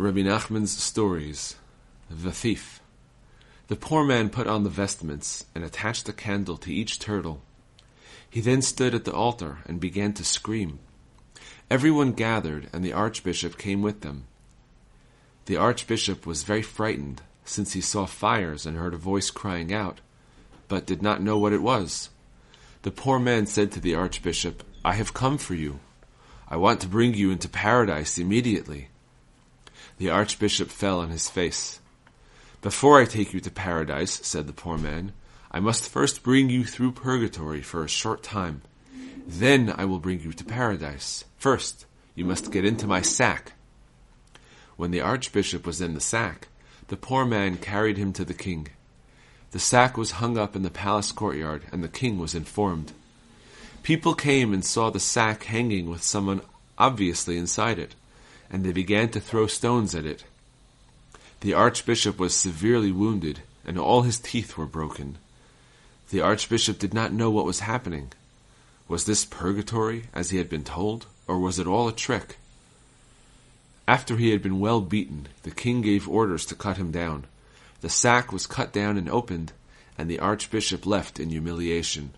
Rebbe Nachman's stories. The thief. The poor man put on the vestments and attached a candle to each turtle. He then stood at the altar and began to scream. Everyone gathered, and the archbishop came with them. The archbishop was very frightened, since he saw fires and heard a voice crying out, but did not know what it was. The poor man said to the archbishop, I have come for you. I want to bring you into paradise immediately. The archbishop fell on his face. Before I take you to paradise, said the poor man, I must first bring you through purgatory for a short time. Then I will bring you to paradise. First, you must get into my sack. When the archbishop was in the sack, the poor man carried him to the king. The sack was hung up in the palace courtyard, and the king was informed. People came and saw the sack hanging with someone obviously inside it and they began to throw stones at it. The archbishop was severely wounded, and all his teeth were broken. The archbishop did not know what was happening. Was this purgatory, as he had been told, or was it all a trick? After he had been well beaten, the king gave orders to cut him down. The sack was cut down and opened, and the archbishop left in humiliation.